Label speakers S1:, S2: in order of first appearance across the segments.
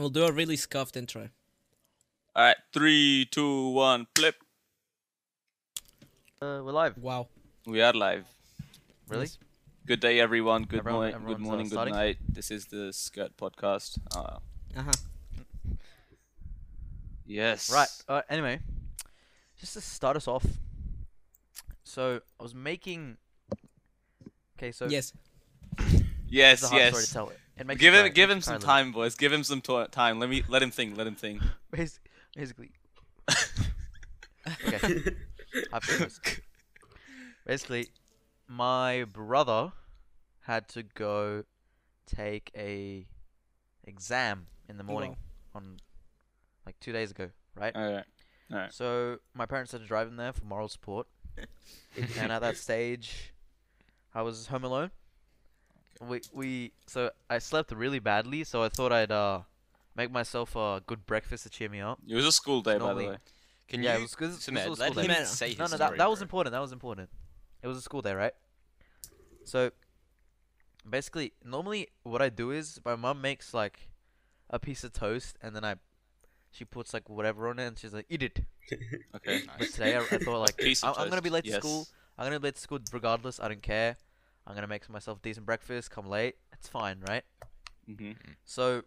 S1: We'll do a really scuffed intro.
S2: All right, three, two, one, flip.
S3: Uh, we're live.
S1: Wow.
S2: We are live.
S3: Really?
S1: Yes.
S2: Good day, everyone. Good
S3: Everyone-
S2: morning. Good
S3: everyone's, uh,
S2: morning. Good
S3: starting?
S2: night. This is the Skrrt Podcast. Uh,
S1: Uh huh.
S2: yes.
S3: Right. Uh, anyway, just to start us off. So I was making. Okay, so
S1: Yes.
S3: this
S2: Yes.
S3: a hard story
S2: Yes.
S3: To tell. It makes
S2: Give him.
S3: cry,
S2: Give him some
S3: cry a little.
S2: time, boys. Give him some to- time. Let me. Let him think. Let him think.
S3: Bas- Basically. okay. I've seen this. Basically, my brother had to go take a exam in the oh, morning on like two days ago, right?
S2: All right. All right.
S3: So my parents had to drive him there for moral support, and at that stage, I was home alone. We we so I slept really badly, so I thought I'd uh make myself a good breakfast to cheer me up.
S2: It was a school day, by the way.
S4: Can
S3: yeah,
S4: you,
S3: it was good.
S4: Let him say his
S3: No, no,
S4: story,
S3: that that was
S4: bro.
S3: important. That was important. It was a school day, right? So basically, normally what I do is my mum makes like a piece of toast, and then I she puts like whatever on it, and she's like, "Eat it."
S2: Okay.
S3: But today I, I thought like I'm, I'm gonna be late
S2: yes.
S3: to school. I'm gonna be late to school regardless. I don't care. I'm gonna make myself a decent breakfast. Come late. It's fine, right?
S2: Mhm.
S3: So,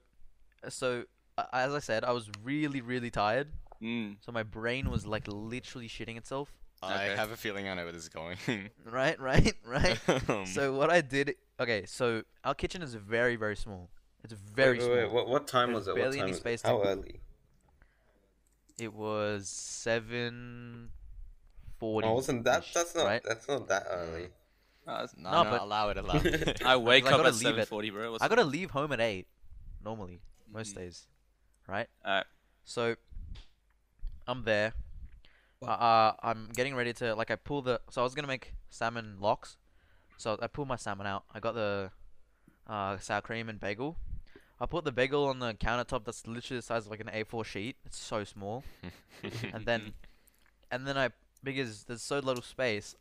S3: so uh, as I said, I was really, really tired.
S2: Mm.
S3: So my brain was like literally shitting itself.
S4: I
S2: Okay.
S4: have a feeling I know where this is going.
S3: Right, right, right.
S4: Um,
S3: so what I did. Okay, so our kitchen is very, very small. It's very
S5: wait, wait,
S3: small.
S5: wait, What, what time
S3: There's
S5: was it?
S3: barely
S5: What time
S3: any space
S5: it?
S3: to-
S5: How early?
S3: It was seven forty.
S5: Oh, wasn't that? That's not.
S3: right?
S5: That's not that early.
S2: Uh,
S4: no,
S3: No,
S4: no,
S3: but-
S4: allow it, allow it.
S2: I wake
S3: I
S2: up
S3: gotta
S2: at
S3: leave
S2: seven
S3: it.
S2: forty, bro. What's
S3: I gotta leave home at eight. Normally, most
S2: Mhm.
S3: days, right?
S2: Alright.
S3: So I'm there. Uh, uh, I'm getting ready to like I pull the. So I was gonna make salmon lox. So I pull my salmon out. I got the uh, sour cream and bagel. I put the bagel on the countertop. That's literally the size of like an A4 sheet. It's so small. and then and then I because there's so little space,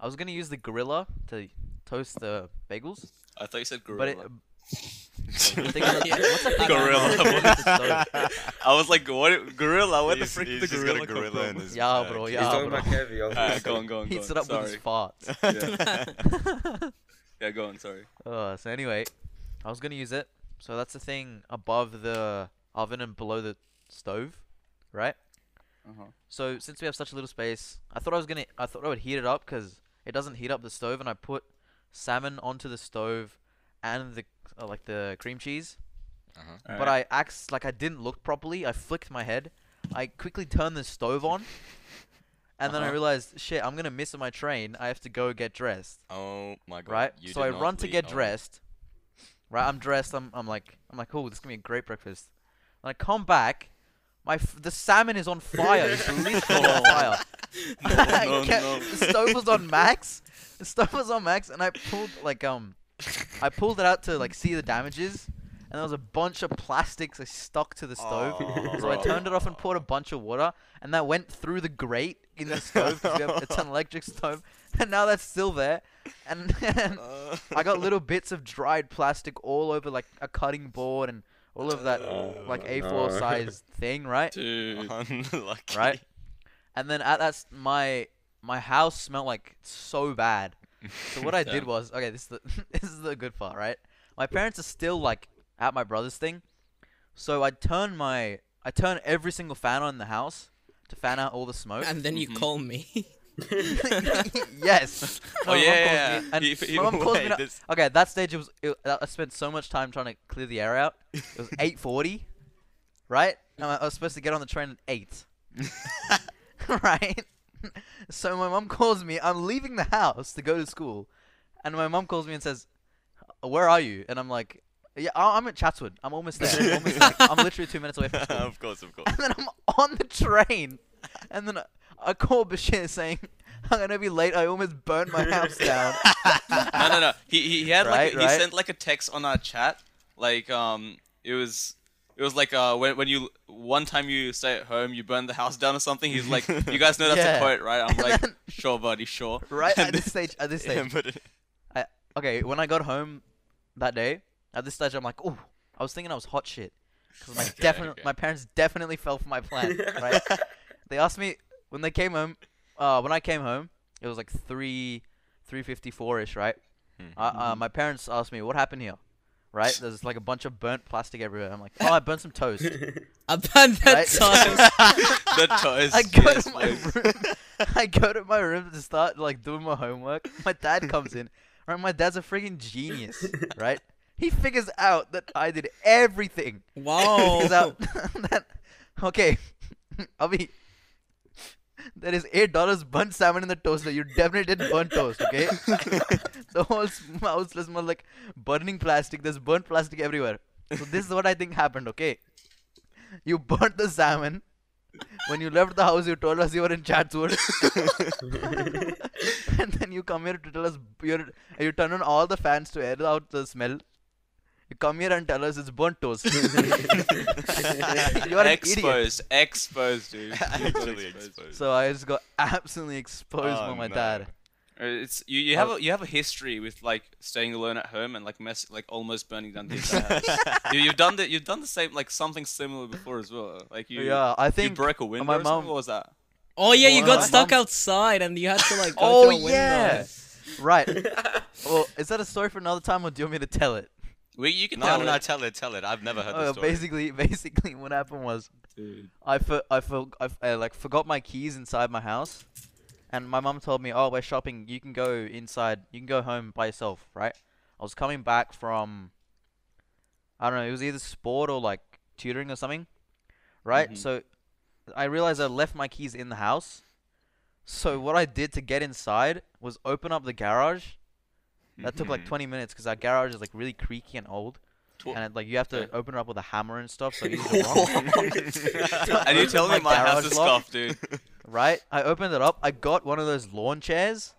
S3: I was gonna use the gorilla to toast the bagels,
S2: I thought you said
S3: but it.
S2: gorilla.
S3: the thing is,
S1: Yeah.
S3: what's the thing
S2: Gorilla.
S3: about the?
S2: I was like, what? Gorilla? What the
S4: He's-
S2: frick
S4: he's
S2: the
S4: just got
S2: gorilla
S4: a
S2: come
S4: gorilla in
S2: from?
S4: his
S3: Yeah,
S4: bag.
S3: bro,
S5: He's talking
S3: bro.
S5: about Kevvy. I was
S2: Alright, go on, go on, go
S3: Heats
S2: on.
S3: it up
S2: Sorry.
S3: with his farts.
S2: Yeah. yeah, go on. Sorry.
S3: uh, so anyway, I was gonna use it. So that's the thing above the oven and below the stove, right?
S2: Uh-huh.
S3: So since we have such a little space, I thought I was gonna, I thought I would heat it up because it doesn't heat up the stove, and I put salmon onto the stove and the uh, like the cream cheese.
S4: Uh-huh.
S3: But I acts like I didn't look properly. I flicked my head. I quickly turned the stove on, and then I
S2: Uh-huh.
S3: realized, shit, I'm gonna miss my train. I have to go get dressed.
S4: Oh my god.
S3: right?
S4: you
S3: so I run to get
S4: oh.
S3: dressed. Right, I'm dressed. I'm, I'm like, I'm like, oh, this is gonna be a great breakfast. When I come back, my f- the salmon is on fire. It's literally on fire.
S2: No,
S3: kept-
S2: no.
S3: The stove was on max. The stove was on max, and I pulled like um, I pulled it out to like see the damages, and there was a bunch of plastics like, stuck to the stove.
S4: Oh,
S3: So I turned it off and poured a bunch of water, and that went through the grate in the stove because we have, it's an electric stove, and now that's still there. And, and
S4: Uh,
S3: I got little bits of dried plastic all over like a cutting board and all of that
S5: Oh,
S3: like. A4 size thing, right?
S2: Dude.
S4: Unlucky.
S3: Right. And then at that s- my my house smelled like so bad. So what I did was okay. This is the this is the good part, right? My parents are still like at my brother's thing, so I turn my I turn every single fan on in the house to fan out all the smoke.
S1: And then you
S2: Mhm.
S1: call me.
S3: yes.
S2: Oh,
S3: My
S2: yeah,
S3: calls
S2: yeah,
S3: and my mum calls me.
S4: This-
S3: Okay, at that stage it was. It, I spent so much time trying to clear the air out. It was 8:40, right? And I was supposed to get on the train at eight. right? So my mom calls me. I'm leaving the house to go to school, and my mom calls me and says, uh, "Where are you?" And I'm like, "Yeah, I- I'm at Chatswood. I'm almost there. I'm, almost, like, I'm literally two minutes away from school."
S4: of course, of course.
S3: And then I'm on the train, and then I, called call Bashir saying, "I'm gonna be late. I almost burned my house down."
S2: no, no, no. He he, he had
S3: Right,
S2: like he
S3: right.
S2: sent like a text on our chat. Like um, it was it was like uh when when you one time you stay at home you burn the house down or something. He's like, you guys know that's
S3: Yeah.
S2: a quote, right? I'm like,
S3: then-
S2: sure, buddy, sure.
S3: right
S2: And
S3: at this stage, at this
S4: Yeah,
S3: stage,
S4: but it-
S3: okay, when I got home that day, at this stage, I'm like, oh, I was thinking I was hot shit. 'Cause my
S4: Okay,
S3: definitely,
S4: okay.
S3: my parents definitely fell for my plan. Right? they asked me when they came home. Uh, when I came home, it was like three, three fifty four ish, right?
S4: Hmm.
S3: Uh, uh, my parents asked me what happened here. Right? There's like a bunch of burnt plastic everywhere. I'm like, oh, I burnt some toast.
S1: About that
S3: Right?
S1: time.
S2: the toast.
S3: I go
S2: yes,
S3: to my
S2: please.
S3: room. I go to my room to start like doing my homework. My dad comes in. Right, my dad's a freaking genius. Right? He figures out that I did everything.
S1: Wow.
S3: Figures out that okay, I'll be. There is eight dollars burnt salmon in the toaster. You definitely didn't burn toast, okay? the whole house smells like burning plastic. There's burnt plastic everywhere. So this is what I think happened, okay? You burnt the salmon. When you left the house, you told us you were in Chatswood. and then you come here to tell us you're, you turn on all the fans to air out the smell. You come here and tell us it's burnt toast. you are an idiot.
S2: exposed, exposed, dude.
S4: Actually exposed.
S3: So I just got absolutely exposed
S4: Oh,
S3: by my
S4: no.
S3: dad.
S2: Uh, It's you. You have a you have a history with like staying alone at home and like mess like almost burning down the entire house. you, you've done the you've done the same like something similar before as well. Like you
S3: yeah, I think
S2: you
S3: think.
S2: broke a window.
S3: my
S2: or
S3: mom-
S2: What was that?
S1: Oh yeah, you
S3: Well,
S1: got stuck
S3: mom-
S1: outside and you had to like go
S3: Oh
S1: through a window.
S3: yeah, right. well, is that a story for another time, or do you want me to tell it?
S2: We you can
S4: No,
S2: tell
S4: no,
S2: it.
S4: no, tell it, tell it. I've never heard
S3: Uh,
S4: this story.
S3: basically, basically, what happened was
S2: Dude.
S3: I for, I for, I, f- I like forgot my keys inside my house, and my mom told me, "Oh, we're shopping. You can go inside. You can go home by yourself." Right? I was coming back from, I don't know. It was either sport or like tutoring or something, right?
S2: Mhm.
S3: So, I realized I left my keys in the house. So what I did to get inside was open up the garage. That took like
S4: Mhm.
S3: 20 minutes because our garage is like really creaky and old,
S2: Tw-
S3: and it, like you have to
S2: Okay.
S3: open it up with a hammer and stuff. So walk.
S2: and you tell me
S3: My
S2: house is
S3: lock?
S2: scuffed, dude.
S3: right? I opened it up. I got one of those lawn chairs.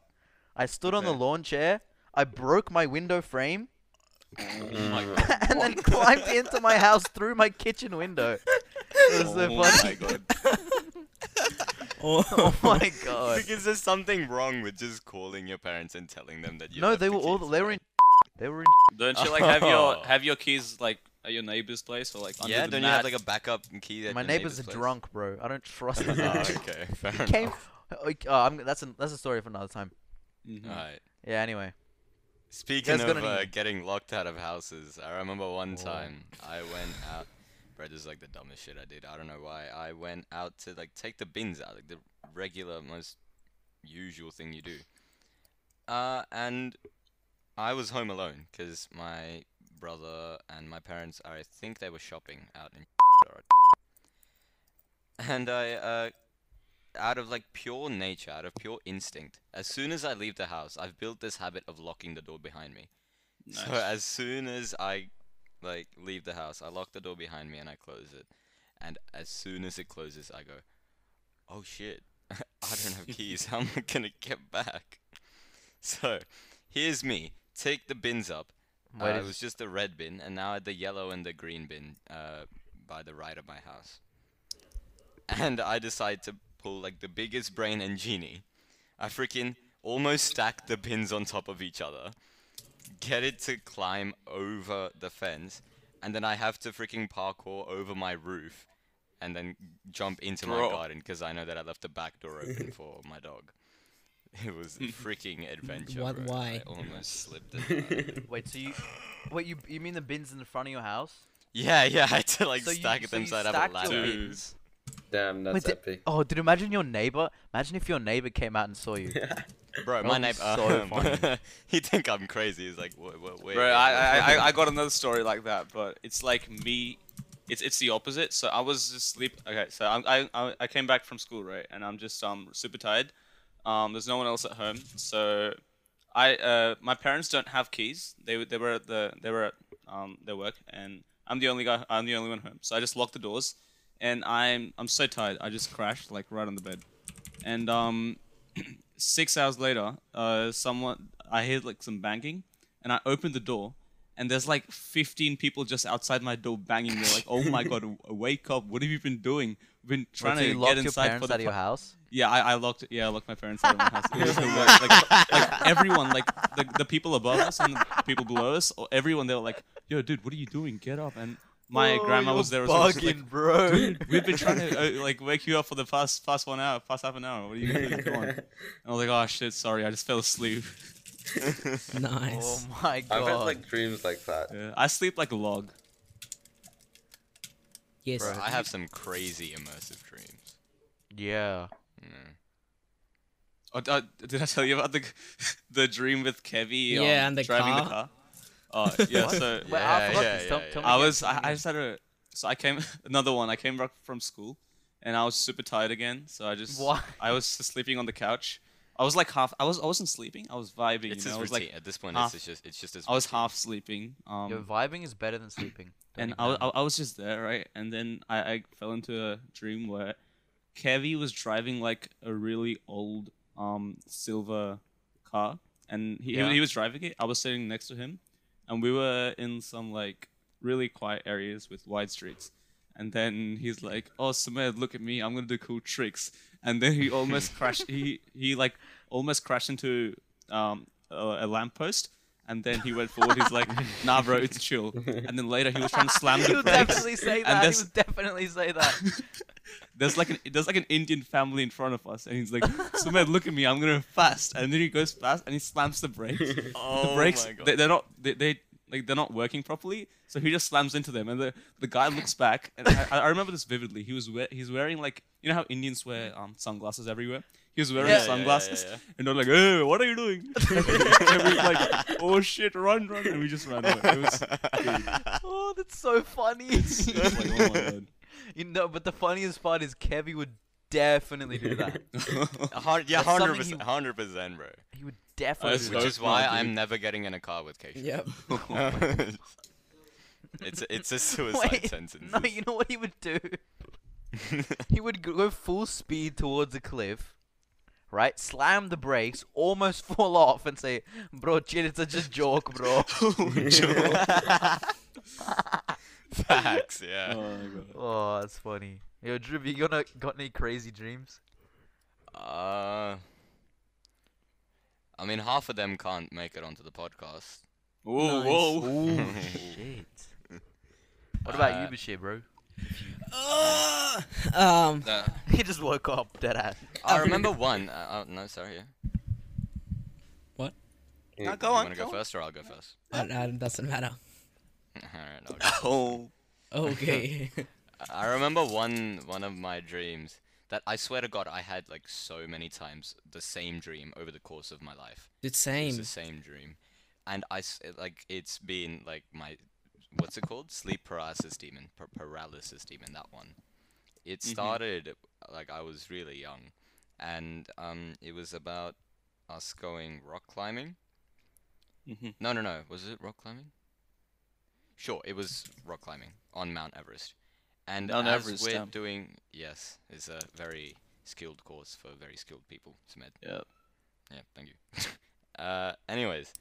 S3: I stood on the lawn chair. I broke my window frame
S2: Oh my god.
S3: and then climbed into my house through my kitchen window. It was so
S2: oh my
S3: funny.
S2: God.
S1: Oh.
S3: Oh my god.
S4: because there's something wrong with just calling your parents and telling them that you.
S3: No,
S4: left
S3: they
S4: the
S3: were all they were in they were in
S2: Don't you like have your
S4: Oh.
S2: have your keys like at your neighbor's place or like under
S4: Yeah,
S2: the
S4: don't
S2: mat?
S4: you have like a backup key? At
S3: my
S4: your
S3: neighbor's a
S4: place?
S3: drunk, bro. I don't trust
S4: Oh, okay, fair
S3: He came.
S4: enough.
S3: Oh, I'm, that's a that's a story for another time.
S2: Mhm.
S4: Alright.
S3: Yeah. Anyway.
S4: Speaking
S3: guys
S4: of uh, getting locked out of houses, I remember one
S3: Oh.
S4: time I went out. This is like the dumbest shit I did. I don't know why. I went out to like take the bins out, like the regular, most usual thing you do. Uh, and I was home alone because my brother and my parents, I think they were shopping out in. And I, uh, out of like pure nature, out of pure instinct, as soon as I leave the house, I've built this habit of locking the door behind me. So as soon as I like leave the house, I lock the door behind me and I close it. And as soon as it closes, I go, "Oh shit, I don't have keys. How am I gonna get back?" So here's me. Take the bins up. Uh, it was just the red bin, and now I had the yellow and the green bin uh, by the right of my house. And I decide to pull like the biggest brain and genie. I freaking almost stack the bins on top of each other, get it to climb over the fence, and then I have to freaking parkour over my roof, and then jump into my garden because I know that I left the back door open for my dog. It was a freaking adventure.
S1: What-
S4: bro.
S1: why?
S4: I almost slipped it.
S3: Wait. So you. Wait. You you mean the bins in the front of your house?
S4: Yeah, yeah, I had to like
S3: so you,
S4: stack
S3: so
S4: them
S3: you
S4: so I'd have a
S3: stacked
S4: ladder.
S3: bins.
S5: Damn, that's
S3: Wait, di-
S5: epic.
S3: Oh, dude! Imagine your neighbor. Imagine if your neighbor came out and saw you.
S4: Bro, my neighbor,
S3: so funny.
S4: he think I'm crazy. He's like, wait, wait, wait.
S2: Bro, I, I, I, got another story like that, but it's like me. It's it's the opposite. So I was just sleep. Okay, so I'm, I I I came back from school, right, and I'm just um super tired. Um, there's no one else at home, so I uh my parents don't have keys. They they were at the they were at um their work, and I'm the only guy. I'm the only one home. So I just locked the doors, and I'm I'm so tired. I just crashed like right on the bed, and um six hours later, uh, someone I heard like some banging, and I opened the door, and there's like 15 people just outside my door banging. They're like, "Oh my god, wake up! What have you been doing? We've been trying to
S3: you
S2: get inside
S3: parents
S2: for the
S3: out of your house.
S2: yeah, I, I locked. Yeah, I locked my parents out of my house. It was the worst. Like, like everyone, like the, the people above us and the people below us, or everyone, they were like, "Yo, dude, what are you doing? Get up!" And My
S3: Oh,
S2: grandma was there as well. She's
S3: bugging,
S2: like,
S3: bro.
S2: Dude, we've been trying to uh, like wake you up for the past past one hour, past half an hour. What are you doing? Come on. And I was like, oh shit, sorry, I just fell asleep.
S1: Nice.
S3: Oh my god.
S5: I've had like dreams like that.
S2: Yeah, I sleep like a log.
S1: yes.
S3: Bro.
S4: I have some crazy immersive dreams.
S3: yeah.
S4: Yeah.
S2: Oh, uh, did I tell you about the the dream with Kevvy? um,
S1: Yeah, and the
S2: driving the
S1: car.
S2: Car. Oh yeah, so
S3: Wait, I
S4: Yeah,
S3: forgot
S4: yeah,
S3: this. Tell,
S4: yeah,
S3: tell me
S2: I
S3: again,
S2: was I, I just had a so I came another one. I came back from school, and I was super tired again. So I just
S3: Why?
S2: I was sleeping on the couch. I was like half. I was I wasn't sleeping. I was vibing.
S4: It's
S2: you know?
S4: his
S2: I was
S4: routine.
S2: like
S4: At this point,
S2: half-
S4: it's just it's just his
S2: I was half sleeping. Um,
S3: Yo, vibing is better than sleeping.
S2: And I, I, I was just there, right? And then I, I fell into a dream where Kevvy was driving like a really old um silver car, and he,
S3: Yeah.
S2: he was driving it. I was sitting next to him, and we were in some like really quiet areas with wide streets. And then he's like, "Oh, Sumedh, look at me! I'm gonna do cool tricks." And then he almost crashed. He he like almost crashed into um a, a lamppost. And then he went forward. He's like, "Nah, bro, it's chill." And then later he was trying to slam the
S3: He'll
S2: brakes.
S3: definitely say that. He would definitely say that.
S2: there's like an there's like an Indian family in front of us, and he's like, "Sumedh, look at me, I'm gonna fast." And then he goes fast, and he slams the brakes. the
S4: Oh
S2: brakes,
S4: my god.
S2: they, they're not they, they like they're not working properly, so he just slams into them. And the the guy looks back, and I, I remember this vividly. He was we- he's wearing like you know how Indians wear um sunglasses everywhere. He was wearing
S3: Yeah,
S2: sunglasses,
S4: yeah, yeah.
S2: and they're like, "Hey, what are you doing?" and we like, "Oh shit, run, run!" And we just ran away. It was,
S3: oh, that's so funny.
S2: it's like, oh my god.
S3: You know, but the funniest part is Kevvy would definitely do that.
S4: A yeah,
S3: That's something
S4: hundred
S3: he-
S4: percent, hundred percent, bro.
S3: He would definitely.
S2: That's
S3: do
S4: Which
S3: that.
S4: is
S2: Dope,
S4: why
S2: man,
S4: I'm
S2: dude.
S4: never getting in a car with Keisha.
S1: Yep.
S4: it's a, it's a suicide
S3: Wait,
S4: sentence.
S3: no, you know what he would do? He would go full speed towards a cliff, right? Slam the brakes, almost fall off, and say, "Bro, chill, it's a just joke, bro."
S4: Facts, yeah.
S2: Oh my god.
S3: oh, that's funny. Yo, Dhruv, you gonna got any crazy dreams?
S4: Uh, I mean, half of them can't make it onto the podcast.
S2: Whoa,
S1: Nice.
S2: whoa.
S3: Ooh, shit. What about
S4: Uh,
S3: you, Bashir, bro?
S1: Uh, um.
S3: He just woke up, dead ass.
S4: I remember one. Uh, oh, no, sorry. Yeah. What?
S5: Yeah.
S2: go
S4: you
S2: on.
S4: wanna go first, or I'll go first?
S1: Uh, uh, doesn't matter.
S4: Alright, I'll.
S2: Oh.
S1: Okay.
S4: I remember one one of my dreams that I swear to God I had like so many times the same dream over the course of my life.
S1: it's
S4: It's
S1: same.
S4: the same dream, and I like it's been like my what's it called sleep paralysis demon par- paralysis demon that one. It
S2: Mhm.
S4: started like I was really young, and um it was about us going rock climbing.
S2: hmm
S4: No, no, no. Was it rock climbing? Sure, it was rock climbing on Mount Everest. And
S2: Mount
S4: as
S2: Everest,
S4: we're doing, yes, it's a very skilled course for very skilled people. Sumedh.
S2: Yeah.
S4: Yeah, thank you. uh, anyways,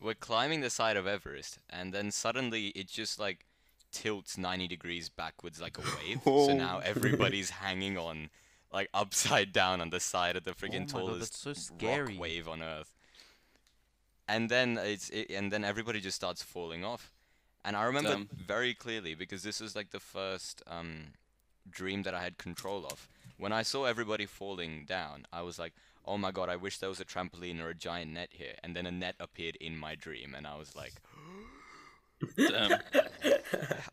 S4: we're climbing the side of Everest, and then suddenly it just like tilts 90 degrees backwards like a wave. so now
S2: Oh.
S4: everybody's hanging on, like upside down on the side of the
S3: Oh
S4: freaking
S3: God,
S4: tallest
S3: that's so scary.
S4: rock wave on Earth. And then it's it, and then everybody just starts falling off. And I remember very clearly because this was like the first um, dream that I had control of. When I saw everybody falling down, I was like, "Oh my god, I wish there was a trampoline or a giant net here." And then a net appeared in my dream, and I was like,
S2: Damn.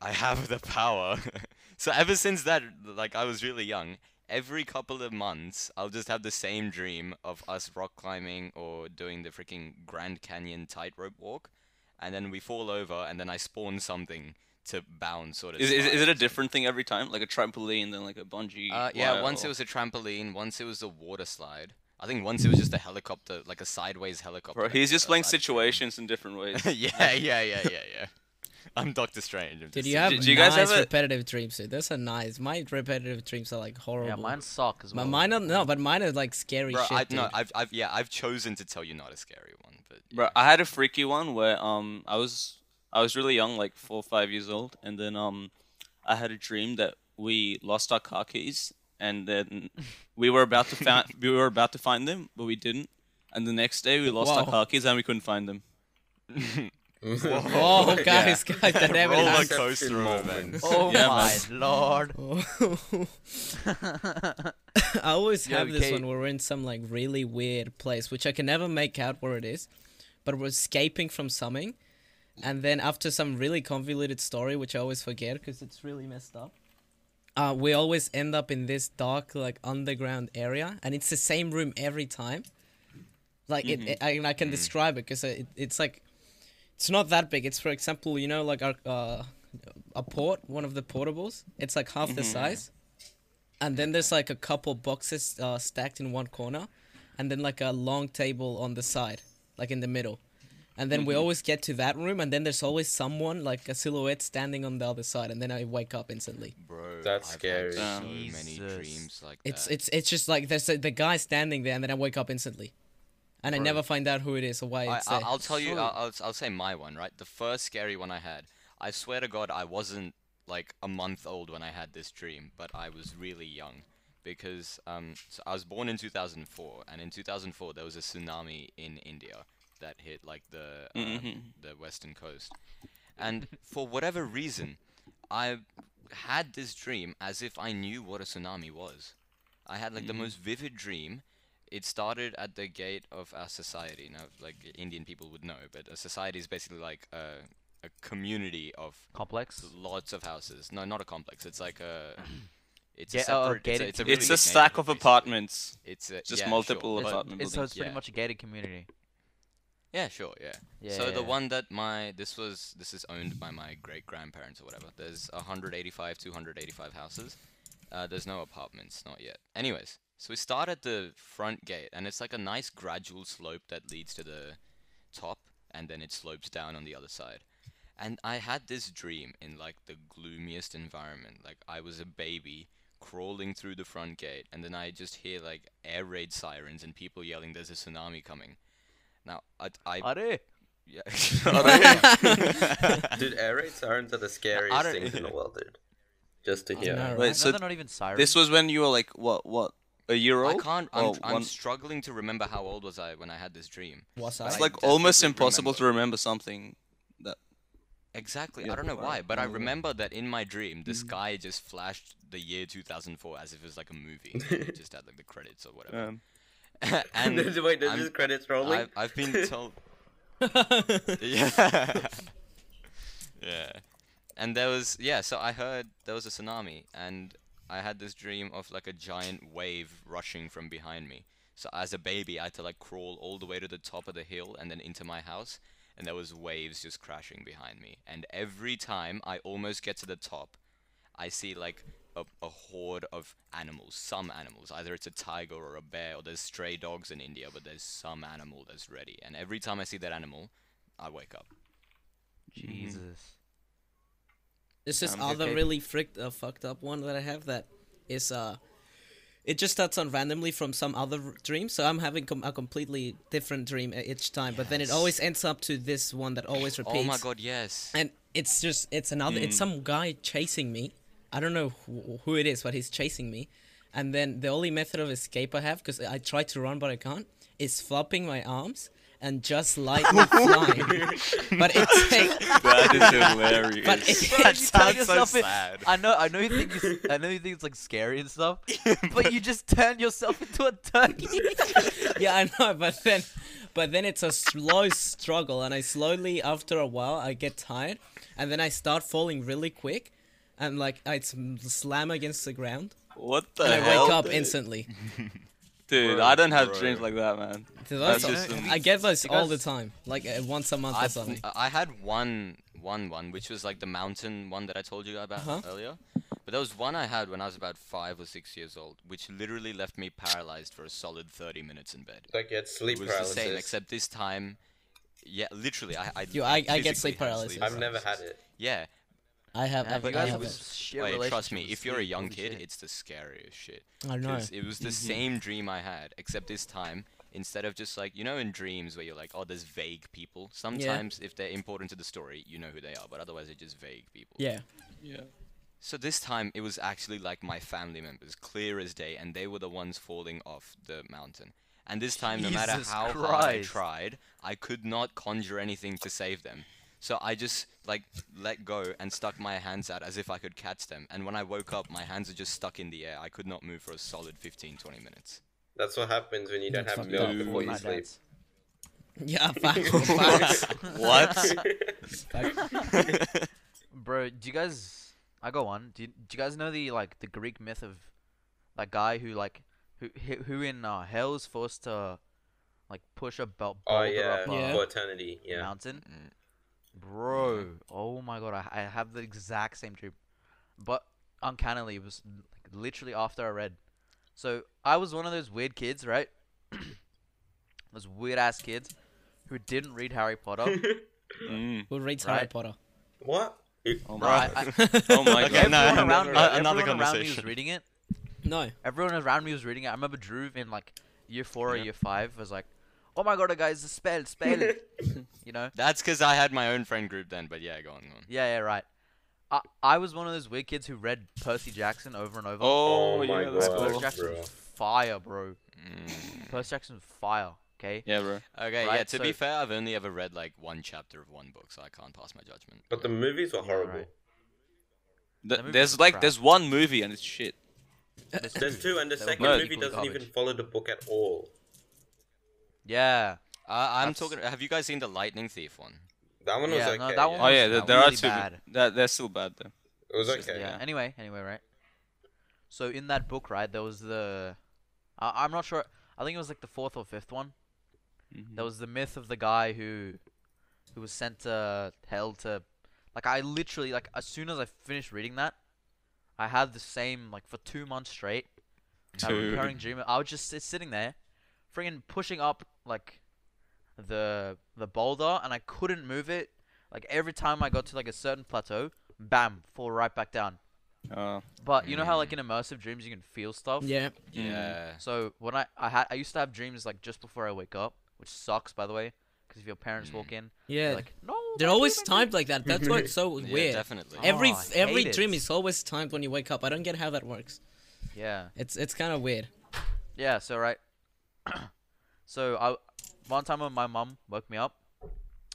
S4: I have the power. so ever since that, like I was really young, every couple of months I'll just have the same dream of us rock climbing or doing the freaking Grand Canyon tightrope walk, and then we fall over, and then I spawn something to bounce sort of.
S2: Is, is, is it a different thing every time? Like a trampoline, then like a bungee?
S4: Uh, yeah, once
S2: or-
S4: it was a trampoline, once it was a water slide. I think once it was just a helicopter, like a sideways helicopter.
S2: Bro, he's just playing
S4: outside the frame.
S2: situations in different ways.
S4: yeah, yeah, yeah, yeah, yeah. I'm Doctor Strange. I'm
S1: Did you have
S2: Do- do you guys
S1: nice
S2: have a-
S1: repetitive dreams? Dude? Those are nice. My repetitive dreams are like horrible.
S3: Yeah, mine suck as
S1: My
S3: well.
S1: mine are no, but mine are like scary
S4: Bro,
S1: shit.
S4: I,
S1: dude.
S4: no, I've, I've, yeah, I've chosen to tell you not a scary one, but
S2: Bro, I had a freaky one where um I was I was really young, like four or five years old, and then um I had a dream that we lost our car keys, and then we were about to find we were about to find them, but we didn't. And the next day we lost our car keys and we couldn't find them.
S1: Oh, guys, guys, that never
S4: Roller
S1: happened.
S4: coaster of
S5: moment.
S4: events.
S3: Oh
S2: Yeah,
S3: my
S2: man.
S3: lord.
S1: I always
S3: Yo,
S1: have this
S3: Kate.
S1: one where we're in some like really weird place, which I can never make out where it is, but we're escaping from something, and then after some really convoluted story, which I always forget because it's really messed up. Uh, we always end up in this dark, like underground area, and it's the same room every time. Like it, it I, I can describe it because it, it's like, it's not that big. It's for example, you know, like our uh, a port, one of the portables. It's like half the size and then there's like a couple boxes uh, stacked in one corner and then like a long table on the side like in the middle and then we always get to that room and then there's always someone like a silhouette standing on the other side and then i wake up instantly
S4: Bro,
S5: That's
S4: I've
S5: scary.
S4: Had so
S2: Um,
S4: many dreams like that.
S1: it's it's it's just like there's a, the guy standing there and then i wake up instantly and i never find out who it is or why
S4: I,
S1: it's
S4: I,
S1: there
S4: I'll tell you. I'll, I'll, I'll say my one. Right, the first scary one I had. I swear to God, I wasn't like a month old when I had this dream, but I was really young because um, so I was born in 2004, and in 2004 there was a tsunami in India that hit like the uh,
S2: Mhm.
S4: the western coast, and for whatever reason, I had this dream as if I knew what a tsunami was. I had like the most vivid dream. It started at the gate of our society. Now, like Indian people would know, but a society is basically like a, a community of
S3: Complex.
S4: lots of houses. No, not a complex. It's like a. It's
S3: Ga-
S4: a
S3: oh,
S4: separate.
S3: gated
S4: it's a, it's a,
S3: community.
S2: It's a stack
S4: neighborhood,
S2: of
S4: basically.
S2: apartments.
S4: It's a,
S2: just
S4: yeah,
S2: multiple
S4: Sure.
S3: It's, it's, so it's pretty
S4: Yeah.
S3: much a gated community.
S4: Yeah, sure, yeah.
S3: Yeah.
S4: So the
S3: yeah.
S4: one that my this was this is owned by my great grandparents or whatever. There's 185 285 houses. Uh, there's no apartments, not yet. Anyways, so we start at the front gate, and it's like a nice gradual slope that leads to the top, and then it slopes down on the other side. And I had this dream in like the gloomiest environment. Like I was a baby crawling through the front gate, and then I just hear like air raid sirens and people yelling, "There's a tsunami coming." Now I I
S3: Are
S4: yeah.
S5: Dude, air raid sirens are the scariest things in the world, dude. Just to hear.
S1: know,
S5: it.
S1: right?
S2: Wait,
S3: no,
S2: so
S3: they're not even sirens.
S2: this was when you were like what? What? A year old.
S4: I can't. I'm,
S2: Or
S4: I'm
S2: one-
S4: struggling to remember how old was I when I had this dream.
S1: was
S2: It's like
S4: definitely
S2: almost impossible
S4: remember.
S2: to remember something. That
S4: Exactly.
S2: Yeah,
S4: I don't know why, but I
S2: Mm.
S4: remember that in my dream, the sky just flashed the year 2004 as if it was like a movie. just had like the credits or whatever.
S2: um,
S4: and
S5: Wait, there's
S4: I'm-
S5: just credits rolling.
S4: I've, I've been told. yeah. yeah. And there was yeah, so I heard there was a tsunami and I had this dream of like a giant wave rushing from behind me. So as a baby, I had to like crawl all the way to the top of the hill and then into my house and there was waves just crashing behind me. And every time I almost get to the top, I see like a, a horde of animals, some animals. Either it's a tiger or a bear, or there's stray dogs in India, but there's some animal that's ready. And every time I see that animal, I wake up.
S3: Jesus.
S1: This is
S2: Um,
S1: other
S3: okay.
S1: really fricked, uh, fucked up one that I have that is uh, it just starts on randomly from some other dream. So I'm having com- a completely different dream each time, but then it always ends up to this one that always repeats.
S4: Oh my god, yes.
S1: And it's just it's another it's some guy chasing me. I don't know who, who it is, but he's chasing me. And then the only method of escape I have, because I try to run but I can't, is flopping my arms and just lightly flying. But it takes
S2: that is hilarious.
S1: but it,
S3: You
S1: it,
S4: sounds so
S3: yourself in- I know, I know you think it's, I know you think it's like scary and stuff, but you just turn yourself into a turkey.
S1: yeah, I know, but then, but then it's a slow struggle, and I slowly, after a while, I get tired, and then I start falling really quick, and like I s- slam against the ground,
S2: what the
S1: and I wake up
S2: dude?
S1: instantly.
S2: Dude,
S4: Bro,
S2: I don't have
S4: bro.
S2: dreams like that, man.
S1: So
S2: That's
S1: those-
S2: just
S1: I get those
S3: you
S1: all the time, like uh, once a month or
S4: I've-
S1: something.
S4: I had one, one, one, which was like the mountain one that I told you about
S1: Uh-huh.
S4: earlier. But there was one I had when I was about five or six years old, which literally left me paralyzed for a solid 30 minutes in bed.
S5: like you had sleep
S4: It was
S5: paralysis.
S4: the same, except this time, yeah, literally, I, I,
S1: You- I- I get
S4: physically
S1: sleep paralysis.
S5: I've never had it.
S4: Yeah,
S1: I have,
S3: Yeah,
S1: I've,
S3: you
S1: I
S3: guys
S1: have
S3: have
S1: it.
S3: share
S4: wait, trust me, if you're a young kid,
S3: shit.
S4: it's the scariest shit.
S1: I know.
S4: 'Cause It was the mm-hmm. same dream I had, except this time, instead of just like, you know, in dreams where you're like, oh, there's vague people. Sometimes, if they're important to the story, you know who they are, but otherwise, they're just vague people.
S1: Yeah.
S2: Yeah.
S4: So this time, it was actually like my family members, clear as day, and they were the ones falling off the mountain. And this time, no matter
S3: Jesus
S4: how hard I tried, I could not conjure anything to save them. So I just like let go and stuck my hands out as if I could catch them. And when I woke up, my hands are just stuck in the air. I could not move for a solid 15, 20 minutes.
S5: That's what happens when you don't
S1: That's
S5: have
S1: fucked up.
S5: milk before you
S3: My
S5: sleep.
S3: dad's-
S1: Yeah, facts. facts.
S2: What?
S1: facts.
S3: Bro, do you guys? I go on. Do you, do you guys know the like the Greek myth of that guy who like who who- who in uh, hell is forced to like push a belt
S5: oh
S3: boulder
S5: yeah,
S3: up a
S1: Yeah.
S5: for eternity. Yeah.
S3: mountain?
S4: Mm.
S3: Bro, oh my god, I, I have the exact same dream, but uncannily it was like, literally after I read. So I was one of those weird kids, right? those weird ass kids who didn't read Harry Potter.
S2: Mm.
S1: Who reads Harry Potter?
S5: what?
S2: Oh my.
S3: I, I,
S2: oh my
S4: Okay,
S2: god.
S4: no,
S3: everyone
S4: no,
S3: around,
S4: no,
S3: me,
S4: uh,
S3: everyone
S4: another
S3: around me was reading it.
S1: no.
S3: Everyone around me was reading it. I remember Dhruv in like year four or year five was like, "Oh my god, guys, the spell, spell." you know?
S4: That's because I had my own friend group then. But yeah, go on, go on.
S3: Yeah, yeah, right. I I was one of those weird kids who read Percy Jackson over and over.
S2: Oh,
S5: Oh my
S2: yeah, that's
S5: God.
S3: Percy
S2: cool.
S3: Jackson
S5: bro.
S3: fire, bro.
S4: Mm.
S3: Percy Jackson fire. Okay.
S2: Yeah, bro.
S4: Okay, yeah.
S3: Right,
S4: To be fair, I've only ever read like one chapter of one book, so I can't pass my judgment.
S5: But the movies were
S3: Yeah,
S5: horrible.
S3: right.
S2: Th-
S3: movie
S2: there's like
S3: crap.
S2: there's one movie and it's shit.
S5: There's two, and the second
S2: both
S5: movie doesn't even follow the book at all.
S3: Yeah.
S4: Uh, I'm
S3: That's-
S4: talking. Have you guys seen the Lightning Thief one?
S5: That one was
S3: Yeah,
S5: okay.
S3: no, that one
S2: Oh yeah,
S3: was
S2: there, there are two.
S3: bad.
S2: That they're still bad though.
S5: It was
S2: It's just-
S5: okay.
S3: yeah.
S2: yeah.
S3: Anyway, anyway, right. So in that book, right, there was the, I I'm not sure. I think it was like the fourth or fifth one.
S2: Mhm.
S3: There was the myth of the guy who, who was sent to hell to, like I literally like as soon as I finished reading that, I had the same like for two months straight. That
S2: Dude.
S3: recurring dream. I was just sit- sitting there, friggin' pushing up like the the boulder, and I couldn't move it. Like every time I got to like a certain plateau, bam, fall right back down.
S2: Uh,
S3: But you know how like in immersive dreams you can feel stuff.
S1: Yeah.
S2: Mm.
S4: Yeah.
S3: So when I I had I used to have dreams like just before I wake up, which sucks by the way, because if your parents walk in,
S1: Yeah.
S3: like no.
S1: They're always
S3: dream, my dream."
S1: timed like that. That's why it's so weird.
S4: Yeah,
S1: weird.
S4: definitely.
S1: Every
S3: Oh,
S1: every
S3: hate
S1: dream is always timed when you wake up. I don't get how that works.
S3: Yeah.
S1: It's it's kind of weird.
S3: Yeah. So right. so I one time when my mom woke me up,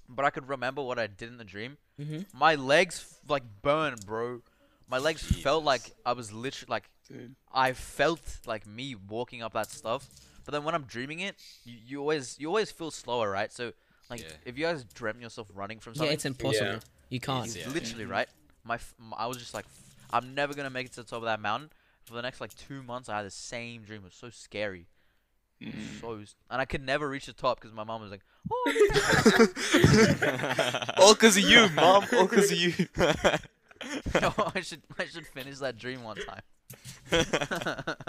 S3: but I could remember what I did in the dream.
S1: Mhm.
S3: My legs like burned, bro. My legs felt like I was literally like
S2: Dude.
S3: I felt like me walking up that stuff. But then when I'm dreaming it, you, you always you always feel slower, right? So like
S4: Yeah.
S3: if you guys dreamt yourself running from something, Yeah,
S1: it's impossible.
S5: Yeah.
S1: You can't.
S4: Yeah.
S3: literally right. My, I was just like, I'm never gonna make it to the top of that mountain. For the next like two months, I had the same dream. It was so scary,
S2: Mhm.
S3: so and I could never reach the top because my mom was like, "Oh,
S2: All because of you, mom. All because of you.
S3: no, I should I should finish that dream one time."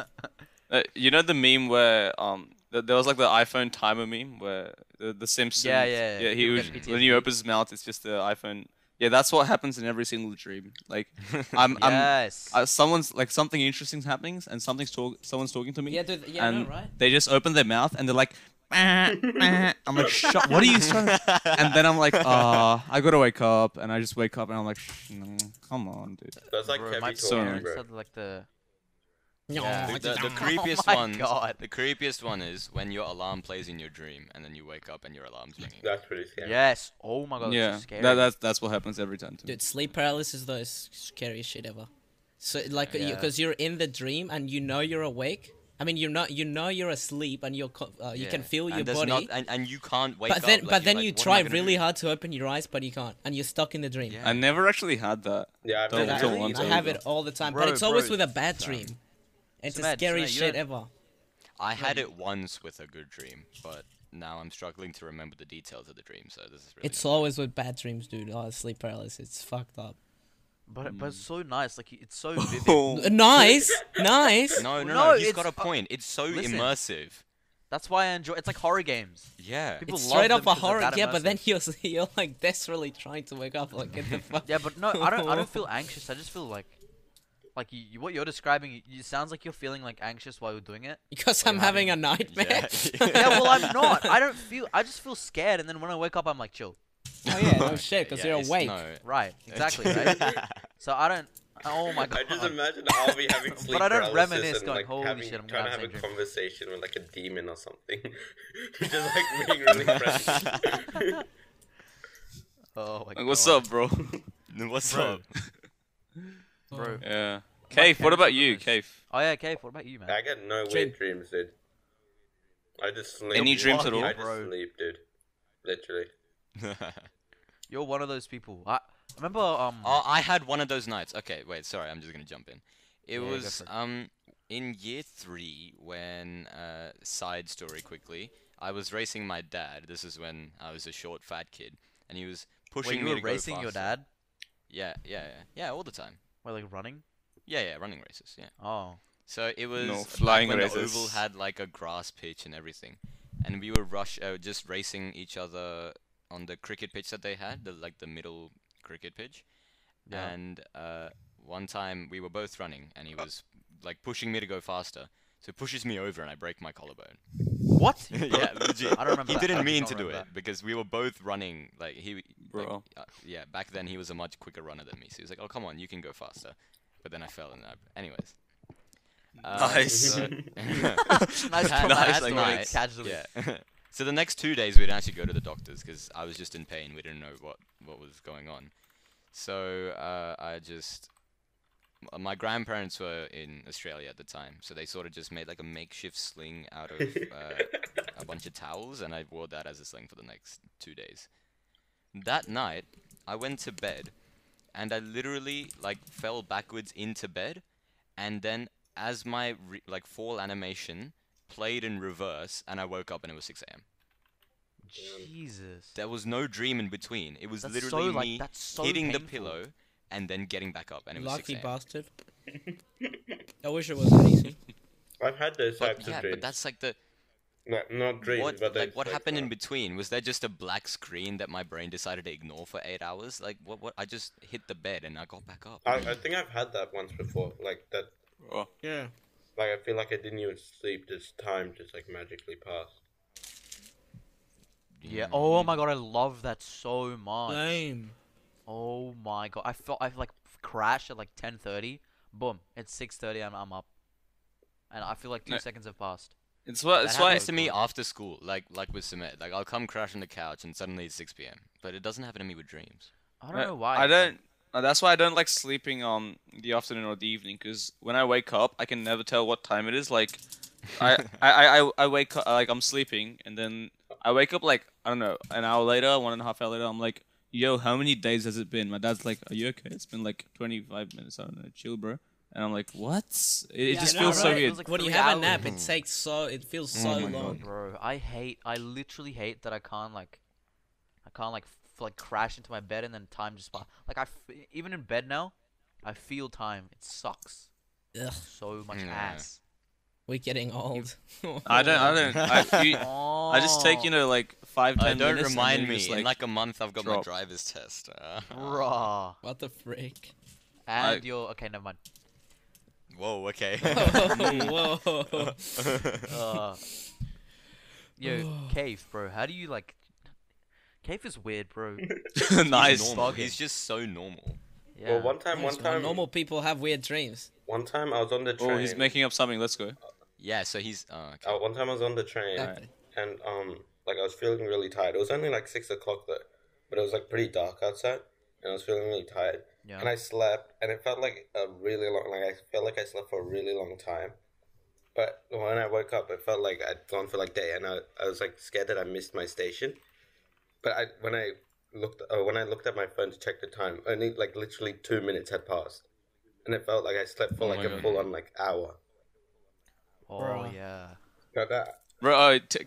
S2: Uh, you know the meme where um th- there was like the iPhone timer meme where the, the Simpsons.
S3: Yeah, yeah, yeah.
S2: he was, when he opens his mouth, it's just the iPhone. Yeah, that's what happens in every single dream. Like I'm, I'm uh, someone's like something interesting's happening and something's talk someone's talking to me.
S1: Yeah, dude, yeah, I know,
S2: and
S1: right?
S2: they just open their mouth and they're like, "Bah, bah." I'm like, shut. What are you? Trying and then I'm like, uh, I gotta wake up, and I just wake up and I'm like, "Shh, come on, dude.
S5: That's like
S3: Bro,
S5: Kevin
S3: my
S2: so
S5: talking, bro.
S3: had like the
S1: Yeah.
S3: Yeah.
S4: the, the, the
S3: Oh
S4: creepiest
S3: my
S4: one.
S3: God.
S4: The creepiest one is when your alarm plays in your dream and then you wake up and your alarm's ringing.
S5: That's pretty scary.
S3: yes. Oh my god, that's
S2: yeah,
S3: so scary.
S2: that, that's that's what happens every time to me.
S1: Dude, sleep paralysis though is scariest shit ever. So like,
S3: Yeah.
S1: because you're in the dream and you know you're awake. I mean, you're not. You know you're asleep and you're. Uh, you can feel your
S4: and there's
S1: body.
S4: Not, and, and you can't wake
S1: but
S4: up.
S1: then,
S4: like,
S1: but
S4: you're
S1: then
S4: like,
S1: you
S4: "What am I
S1: try really
S4: do?"
S1: hard to open your eyes, but you can't, and you're stuck in the dream.
S4: Yeah.
S2: I never actually had that.
S5: Yeah, I've
S2: Don't-
S5: never
S2: don't
S5: really
S2: want
S1: I
S2: to
S1: have it all the time,
S3: Bro,
S1: but it's always
S3: bro,
S1: with a bad
S4: Sam.
S1: dream. It's the
S3: Sumedh,
S1: scariest
S3: Sumedh, you
S1: shit ever.
S4: I had it once with a good dream, but now I'm struggling to remember the details of the dream. So this is really.
S1: It's always with bad dreams, dude. Oh, sleep paralysis. It's fucked up.
S3: But but it's so nice. Like it's so vivid.
S2: Oh.
S1: Nice, nice.
S4: No, no, no.
S3: No,
S4: he's
S3: it's
S4: got a point. It's so
S3: Listen.
S4: immersive.
S3: That's why I enjoy. It's like horror games.
S4: Yeah.
S3: People
S1: It's straight up a horror.
S3: that
S1: Yeah, but then you're you're like desperately trying to wake up. Like get the fuck.
S3: Yeah, but no, I don't. I don't feel anxious. I just feel like, like you, you, what you're describing. It, it sounds like you're feeling like anxious while you're doing it.
S1: Because I'm
S3: you're
S1: having a nightmare.
S4: Yeah.
S3: yeah, well, I'm not. I don't feel. I just feel scared, and then when I wake up, I'm like chill.
S1: oh yeah, no shit. Because
S4: Yeah,
S1: you're awake.
S4: no.
S3: Right. Exactly. Right. so I don't. Oh my god.
S5: I just imagine I'll be having sleep
S3: But I don't
S5: paralysis
S3: reminisce
S5: and
S3: going,
S5: like
S3: "Holy
S5: having,
S3: shit, I'm
S5: trying
S3: gonna have
S5: have a
S3: same dream."
S5: conversation with like a demon or something. just like being really friendly.
S3: Oh my
S2: Like,
S3: god.
S2: what's up, bro?
S4: What's
S3: Bro.
S4: up?
S3: Bro?
S2: yeah. Kaif, what about you,
S3: cameras.
S2: Kaif?
S3: Oh yeah, Kaif. What about you, man?
S5: I get no
S1: Dream.
S5: weird dreams, dude. I just sleep.
S2: Any dreams at all?
S5: I just
S3: Bro.
S5: sleep, dude. Literally.
S3: You're one of those people. I I remember. Um.
S4: Oh, I had one of those nights. Okay, wait, sorry, I'm just gonna jump in. It
S3: Yeah,
S4: was um in year three when uh side story quickly. I was racing my dad. This is when I was a short fat kid, and he was
S3: Wait,
S4: pushing
S3: you
S4: me
S3: were
S4: to go
S3: racing your dad?
S4: Yeah, yeah, yeah, yeah, all the time.
S3: Wait, like running?
S4: Yeah, yeah, running races. Yeah.
S3: Oh.
S4: So it was
S2: No,
S4: back
S2: flying
S4: when
S2: races.
S4: the oval had like a grass pitch and everything, and we were rush uh, just racing each other on the cricket pitch that they had, the like the middle cricket pitch.
S3: Yeah.
S4: And uh, one time we were both running, and he was like pushing me to go faster. So he pushes me over, and I break my collarbone.
S3: What?
S4: yeah, legit.
S3: I don't remember
S4: He
S3: that.
S4: Didn't
S3: do
S4: mean to do it
S3: remember
S4: because we were both running. Like he, like,
S2: Bro.
S4: uh, yeah. Back then he was a much quicker runner than me. So he was like, "Oh, come on, you can go faster." But then I fell, and I, anyways. Uh,
S2: Nice.
S4: so-
S3: Nice
S4: That
S3: from that casually.
S4: Yeah. so the next two days we didn't actually go to the doctors because I was just in pain. We didn't know what what was going on. So uh, I just m- my grandparents were in Australia at the time, so they sort of just made like a makeshift sling out of uh, a bunch of towels, and I wore that as a sling for the next two days. That night, I went to bed, and I literally like fell backwards into bed, and then as my re- like fall animation played in reverse, and I woke up and it was 6 a.m.
S3: Jesus.
S4: There was no dream in between. It was
S3: That's
S4: literally
S3: so, like,
S4: me
S3: that's so
S4: hitting the pillow and then getting back up, and it was 6
S1: Lucky
S4: a.m.
S1: bastard. I wish it was that easy.
S5: I've had those
S4: But
S5: types
S4: yeah,
S5: of dreams.
S4: but that's like the
S5: Not, not dreams,
S4: what
S5: but
S4: like
S5: those,
S4: what happened in
S5: uh,
S4: between? Was there just a black screen that my brain decided to ignore for eight hours? Like what? What? I just hit the bed and I got back up.
S5: I, I think I've had that once before. Like that.
S2: Oh.
S1: Yeah.
S5: Like I feel like I didn't even sleep. This time just like magically passed.
S3: Yeah. Oh my god, I love that so much.
S1: Lame.
S3: Oh my god, I felt I like crashed at like 10:30. Boom, it's 6:30 and I'm up, and I feel like two
S2: No.
S3: seconds have passed.
S2: It's what.
S3: That
S2: It's why.
S4: happens to me
S3: good.
S4: after school, like like with Sumedh. Like I'll come crash on the couch and suddenly it's 6 p.m. But it doesn't happen to me with dreams.
S3: I don't
S2: Uh,
S3: know why.
S2: I
S3: it's like-
S2: don't. uh, That's why I don't like sleeping on the afternoon or the evening. Because when I wake up, I can never tell what time it is. Like, I, I, I, I- I wake up like I'm sleeping, and then I wake up like I don't know an hour later, one and a half hour later. I'm like, yo, how many days has it been? My dad's like, are you okay? It's been like 25 minutes. I don't know, chill, bro. And I'm like, what? It, it
S3: Yeah,
S2: just
S3: I
S2: feels
S3: know,
S2: so
S3: right?
S2: Weird.
S3: feels like
S1: when you
S3: three
S1: have a nap, it takes so it feels
S2: Oh
S1: so
S2: God.
S1: long.
S3: Bro, I hate. I literally hate that I can't like, I can't like f- like crash into my bed and then time just pa- like I f- even in bed now, I feel time. It sucks
S1: Ugh,
S3: so much
S4: Yeah.
S3: ass.
S1: we're getting old.
S2: I don't. I don't. I, you,
S3: Oh.
S2: I just take you oh. know like five
S4: Uh, don't
S2: minutes. and
S4: remind me.
S2: just,
S4: In like a month, I've got my driver's test. Uh,
S3: Raw.
S1: What the frick?
S3: And you're okay. Never mind.
S4: Whoa. Okay.
S1: Whoa.
S3: Uh, yo, Kaif, bro. How do you like? Kaif is weird, bro.
S2: Nice.
S4: normal.
S3: Bugging.
S4: He's just so normal.
S3: Yeah.
S5: Well, one time,
S1: Yes,
S5: one time,
S1: normal people have weird dreams.
S5: one time I was on the train.
S2: Oh, he's making up something. Let's go.
S4: Yeah. So he's. Uh, okay.
S5: Uh, one time I was on the train,
S1: Okay.
S5: and um, like I was feeling really tired. It was only like six o'clock though, but it was like pretty dark outside, and I was feeling really tired.
S3: Yeah.
S5: And I slept, and it felt like a really long. Like I felt like I slept for a really long time. But when I woke up, it felt like I'd gone for like day, and I, I was like scared that I missed my station. But I when I looked uh, when I looked at my phone to check the time, only like literally two minutes had passed, and it felt like I slept for
S2: Oh
S5: like a
S2: God.
S5: full on like hour.
S3: oh
S1: Bro.
S3: yeah.
S5: Got that
S2: Bro, uh, t-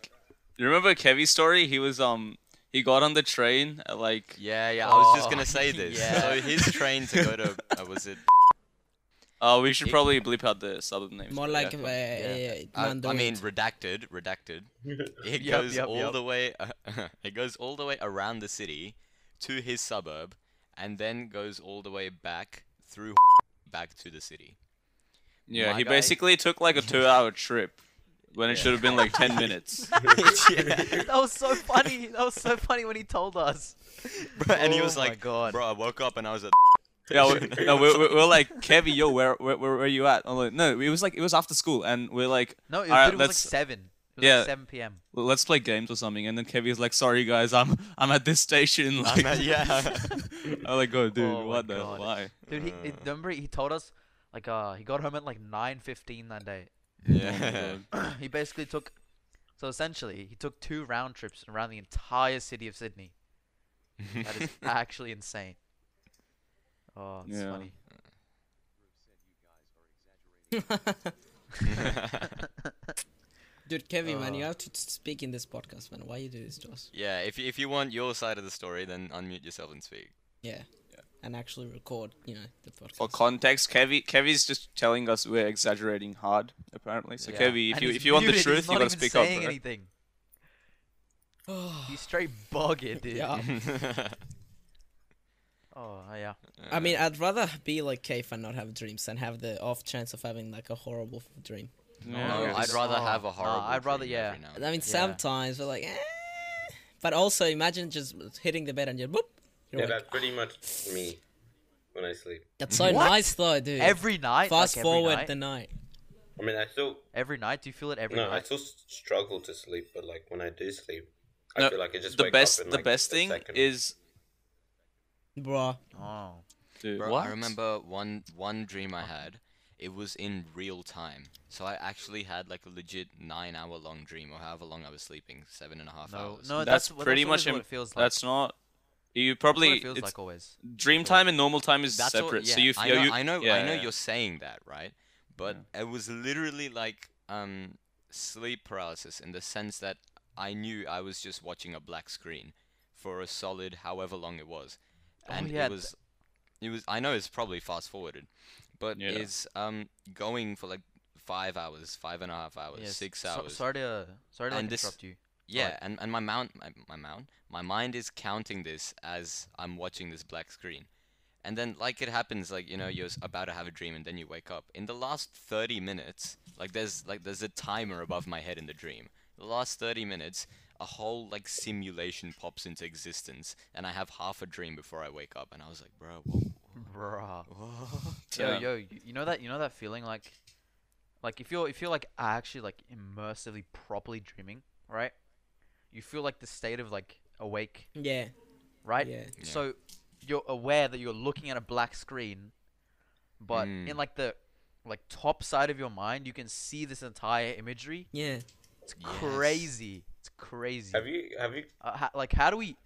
S2: you remember Kevvy's story? He was um he got on the train at like
S4: Yeah. Yeah. I was just
S3: Oh,
S4: gonna say this.
S3: yeah.
S4: So his train to go to uh, was it?
S2: uh we should probably bleep out the suburb names.
S1: More like
S2: yeah.
S1: uh,
S3: Yeah.
S1: uh,
S4: I,
S1: man,
S4: I
S1: do
S4: mean, redacted, redacted. It
S3: Yup,
S4: goes
S3: yup,
S4: all
S3: yup.
S4: the way. it goes all the way around the city to his suburb, and then goes all the way back through back to the city.
S2: yeah,
S4: my
S2: he
S4: guy-
S2: basically took like a two-hour trip when it
S4: Yeah.
S2: should have been like ten minutes.
S3: that was so funny. That was so funny when he told us.
S4: Bro, and he
S3: Oh
S4: was
S3: my
S4: like,
S3: God.
S4: "Bro, I woke up and I was at."
S2: yeah, we, no, we're, we're, we're like Kevvy, yo, where, where where where are you at? I'm like, no, it was like it was after school, and we're like,
S3: No, it,
S2: Alright,
S3: dude, it was like
S2: let's-
S3: seven. was
S2: Yeah.
S3: like 7 p.m.
S2: Let's play games or something. And then Kevvy's like, sorry guys, I'm I'm at this station. Like,
S4: at- yeah.
S2: I'm like, oh dude,
S3: Oh my
S2: what the
S3: God.
S2: why?
S3: Dude, he, he remember he told us like uh he got home at like 9:15 that day.
S4: Yeah.
S3: he basically took so essentially he took two round trips around the entire city of Sydney. That is actually insane. Oh, it's
S2: Yeah.
S3: funny.
S1: Dude, Kevin, man, you
S3: Uh.
S1: have to t- speak in this podcast, man. Why you do this to us?
S4: yeah. If you- if you want your side of the story, then unmute yourself and speak.
S1: Yeah. And actually record, you know, the podcast.
S2: For context, Kevvy Kevvy's just telling us we're exaggerating hard, apparently. So
S3: Yeah.
S2: Kevvy, if
S3: And
S2: you if you want the truth,
S3: he's
S2: you gotta
S3: even
S2: speak up,
S3: saying
S2: bro.
S3: anything. He's straight bugging, dude.
S1: Yeah.
S3: Oh, yeah.
S1: I mean, I'd rather be like Kev and not have dreams than have the off chance of having like a horrible dream.
S4: no,
S2: Yeah.
S4: I'd rather
S3: Oh,
S4: have a
S3: nah,
S4: horrible.
S3: I'd rather- yeah.
S4: every now and
S1: I mean,
S3: Yeah.
S1: sometimes we're like, eh. But also, imagine just hitting the bed and you're boop. You're
S5: Yeah,
S1: like,
S5: that's pretty much me when I sleep.
S1: that's so
S3: What?
S1: nice though, dude.
S3: Every night.
S1: Fast
S3: like
S1: forward
S3: night?
S1: the night.
S5: I mean, I still
S3: Every night? Do you feel it every night?
S5: no, I still struggle to sleep, but like when I do sleep, I
S2: No,
S5: feel like I just
S2: the
S5: wake
S2: best
S5: up in,
S2: the
S5: like,
S2: best thing
S5: second.
S2: is
S1: Bruh.
S3: Oh.
S2: dude,
S4: Bro,
S2: what?
S4: I remember one one dream I had. It was in real time, so I actually had like a legit nine hour long dream, or however long I was sleeping, seven and a half
S3: No,
S4: hours.
S3: no,
S2: That's
S3: that's,
S2: pretty
S3: that's
S2: much
S3: always what it feels like.
S2: That's not. You probably
S3: feels like always.
S2: dream time and normal time is
S4: That's all-
S2: separate.
S4: yeah,
S2: so you
S4: I
S2: feel
S4: know,
S2: you.
S4: I know,
S2: yeah,
S4: I know
S2: yeah.
S4: you're saying that, right? But it was literally like um sleep paralysis in the sense that I knew I was just watching a black screen for a solid however long it was,
S3: Oh,
S4: and
S3: yeah,
S4: it was, it was. I know it's probably fast forwarded, but
S2: Yeah.
S4: it's um going for like five hours, five and a half hours, six
S3: so-
S4: hours.
S3: sorry to sorry to like, interrupt you.
S4: Yeah, and, and my mount my, my mount my mind is counting this as I'm watching this black screen. And then like it happens like you know you're about to have a dream and then you wake up. In the last 30 minutes, like there's like there's a timer above my head in the dream. The last 30 minutes, a whole like simulation pops into existence and I have half a dream before I wake up and I was like, "Bro,
S3: Bruh.
S4: what?"
S3: Yo,
S2: Yeah.
S3: yo, you you know that you know that feeling like, like if you're if you're like actually like immersively properly dreaming, right? You feel like the state of like awake,
S1: Yeah.
S3: right?
S1: Yeah.
S4: Yeah.
S3: So you're aware that you're looking at a black screen, but in
S4: Mm.
S3: like the like top side of your mind, you can see this entire imagery.
S1: Yeah.
S3: It's
S4: Yes.
S3: crazy. It's crazy.
S5: Have you have you
S3: Uh, ha- like how do we,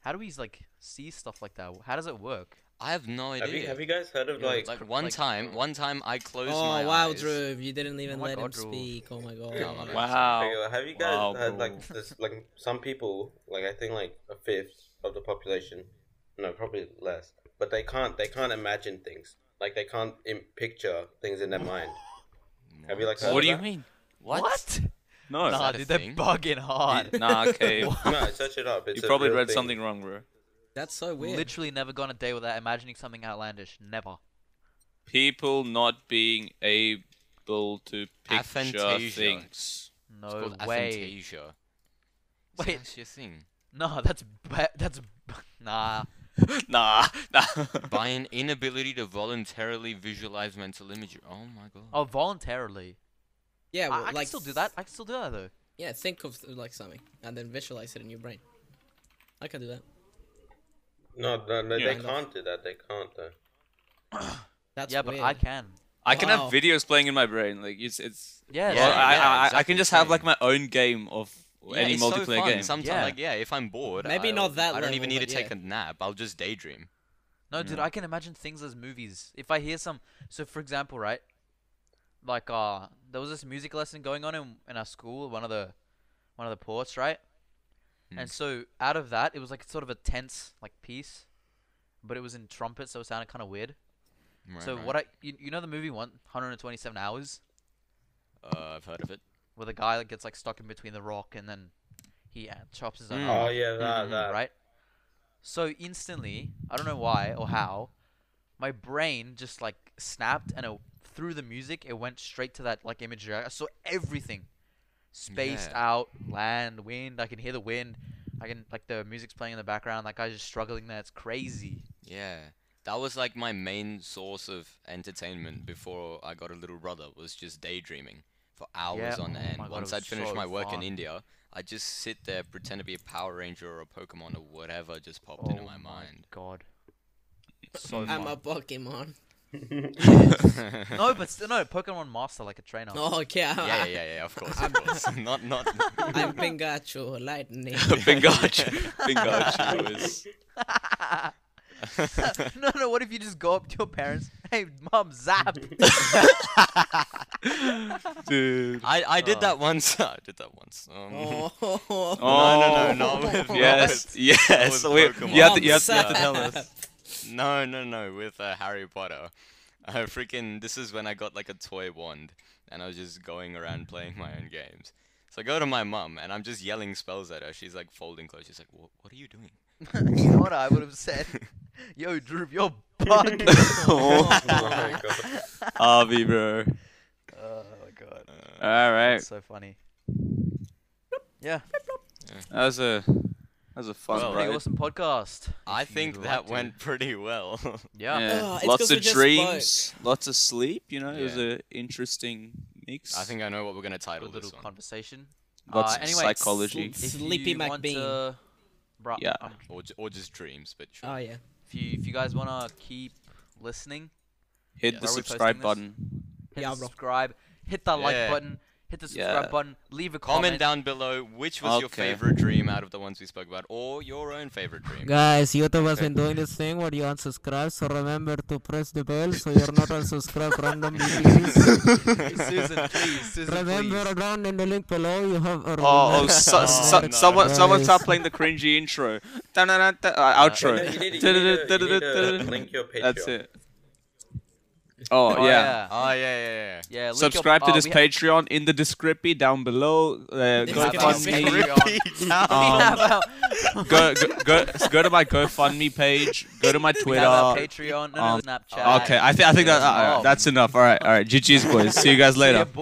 S3: how do we like see stuff like that? How does it work?
S4: I have no idea.
S5: have you have you guys heard of
S3: Yeah,
S5: like
S4: like one
S3: like-
S4: time, uh, one time I closed
S1: Oh
S4: my
S1: wow,
S4: eyes.
S1: Dhruv, you didn't even
S3: Oh my
S1: let him
S3: Dhruv.
S1: speak. Oh my god.
S4: Yeah.
S2: Wow.
S5: Have you guys
S2: Wow,
S5: had like this like some people like I think like a fifth of the population, no probably less, but they can't they can't imagine things like they can't Im- picture things in their mind. Have you like heard
S2: What
S5: of
S2: do you
S5: that?
S2: mean?
S3: What? what?
S2: No.
S3: Nah,
S4: that a
S3: dude, they're bugging hard.
S2: Nah, okay.
S5: No, search it up. It's
S2: you probably read
S5: thing.
S2: something wrong, bro.
S1: That's so weird.
S3: Literally never gone a day without imagining something outlandish. Never.
S2: People not being able to picture
S4: Aphantasia.
S2: things.
S3: No
S4: called
S3: way.
S4: aphantasia.
S3: Wait.
S4: Wait, that's your thing.
S3: No, that's ba- that's nah.
S2: nah, nah.
S4: By an inability to voluntarily visualize mental imagery. Oh my god.
S3: Oh, voluntarily.
S1: yeah,
S3: I,
S1: well,
S3: I can
S1: like
S3: still do that. I can still do that though.
S1: Yeah, think of like something and then visualize it in your brain. I can do that.
S5: No, no, no
S2: Yeah.
S5: they can't do that. They can't though.
S1: That's
S3: yeah, but. I can.
S2: I can
S1: Wow.
S2: have videos playing in my brain. Like it's it's.
S3: Yeah,
S4: Yeah,
S2: well,
S3: same.
S2: I,
S4: yeah,
S2: I, I can just
S4: the
S2: have like my own game of
S4: Yeah,
S2: any
S4: it's so
S2: multiplayer
S4: fun.
S2: game.
S4: Sometimes,
S3: Yeah.
S4: like, yeah, if I'm bored,
S1: Maybe
S4: I'll-
S1: not that
S4: I don't even need to take
S1: yeah.
S4: a nap. I'll just daydream.
S3: No, dude,
S2: Yeah.
S3: I can imagine things as movies. If I hear some, so for example, right, like uh, there was this music lesson going on in in our school, one of the, one of the ports, right, and
S4: Mm.
S3: so out of that, it was like sort of a tense like piece, but it was in trumpet, so it sounded kind of weird.
S4: Right,
S3: so
S4: right.
S3: what I, you, you know the movie one, 127 hours,
S4: Uh, I've heard of it.
S3: where the guy like, gets like stuck in between the rock and then he uh, chops his own
S4: Mm.
S3: arm
S5: Oh yeah, that
S2: Mhm,
S5: that.
S3: right? So instantly, I don't know why or how, my brain just like snapped and it, through the music, it went straight to that like imagery. I saw everything, spaced
S4: Yeah.
S3: out, land, wind. I can hear the wind. I can like the music's playing in the background. That guy's just struggling there. It's crazy.
S4: Yeah. That was like my main source of entertainment before I got a little brother was just daydreaming. for hours
S3: Yeah,
S4: on
S3: oh
S4: end.
S3: my God,
S4: Once I'd finished
S3: so
S4: my work in. India, I'd just sit there, pretend to be a Power Ranger or a Pokemon or whatever just popped into
S3: Oh
S4: my mind.
S3: God. So
S1: I'm a. Pokemon.
S3: no, but still, no, Pokemon Master like a trainer.
S1: Oh, okay.
S4: yeah, yeah, yeah, yeah, of course, of course. not, not.
S1: I'm Pikachu, lightning.
S2: Pikachu. Pikachu is.
S3: no, no. What if you just go up to your parents? Hey, mom, zap.
S2: Dude.
S4: I, I did
S3: Oh.
S4: that once. I did that once. Um,
S1: oh.
S2: Oh,
S4: no, no, not with-
S2: yes, yes.
S4: not with
S2: we-
S4: Pokemon.
S2: you, have to, you, have to, you have to tell us.
S4: No, no, no, with uh, Harry Potter. Uh, freaking, this is when I got like a toy wand, and I was just going around playing my own games. So I go to my mum, and I'm just yelling spells at her. She's like folding clothes. She's like, "What? What are you doing?"
S3: you know what I would have said? Yo, Dhruv, you're bugged.
S2: oh,
S5: Oh my god.
S2: Avi, bro.
S3: oh my god.
S4: Uh,
S2: All right,
S3: That's so funny. Yeah,
S2: that was a that was a fun
S4: Well,
S3: pretty awesome podcast.
S4: I think that
S3: to.
S4: went pretty well.
S3: Yeah.
S2: Yeah,
S1: Oh, it's
S2: lots
S1: 'cause we
S2: of
S1: just
S2: dreams, lots of sleep. You know, it was an interesting mix.
S4: I think I know what we're gonna title
S3: Good little
S4: this one.
S3: Little conversation.
S2: lots
S3: uh,
S2: of
S3: anyway,
S2: psychology.
S1: s-
S3: If
S1: Sleepy
S3: you
S1: McBean.
S3: to, bruh,
S2: Yeah.
S3: um,
S4: Or, ju- or just dreams, but sure.
S1: Oh, yeah.
S3: if you if you guys wanna keep listening,
S2: Hit
S4: Yeah.
S2: the subscribe button.
S3: hit
S1: Yeah,
S3: the subscribe, hit that like button, hit the subscribe
S2: Yeah.
S3: button, leave a
S4: Comment
S3: comment.
S4: down below which was your favorite dream out of the ones we spoke about, or your own favorite dream.
S6: Guys, YouTube has
S2: Okay.
S6: been doing this thing where you unsubscribe, so remember to press the bell so you're not unsubscribed randomly. please.
S3: Susan, please, Susan,
S6: remember
S3: please.
S6: down in the link below you have a
S2: Oh, oh so,
S4: Oh,
S2: so,
S4: no.
S2: someone, someone start playing the cringy intro. Uh, outro.
S5: You need, you need, you need link your Patreon.
S2: That's it. Oh,
S3: Oh,
S2: yeah.
S4: Oh yeah, yeah, yeah.
S3: Yeah,
S2: Subscribe
S3: your,
S2: to this
S3: we ha-
S2: Patreon in the description down below. Uh,
S1: This
S2: go
S1: is gonna
S2: me.
S1: be-
S2: Um, go, go, go, go to my GoFundMe page. Go to my
S3: we
S2: Twitter.
S3: have our Patreon, no, no,
S2: um,
S3: Snapchat.
S2: Okay, I think I think that, uh, that's enough. All right, all right. GG's boys. See you guys later.
S3: boys.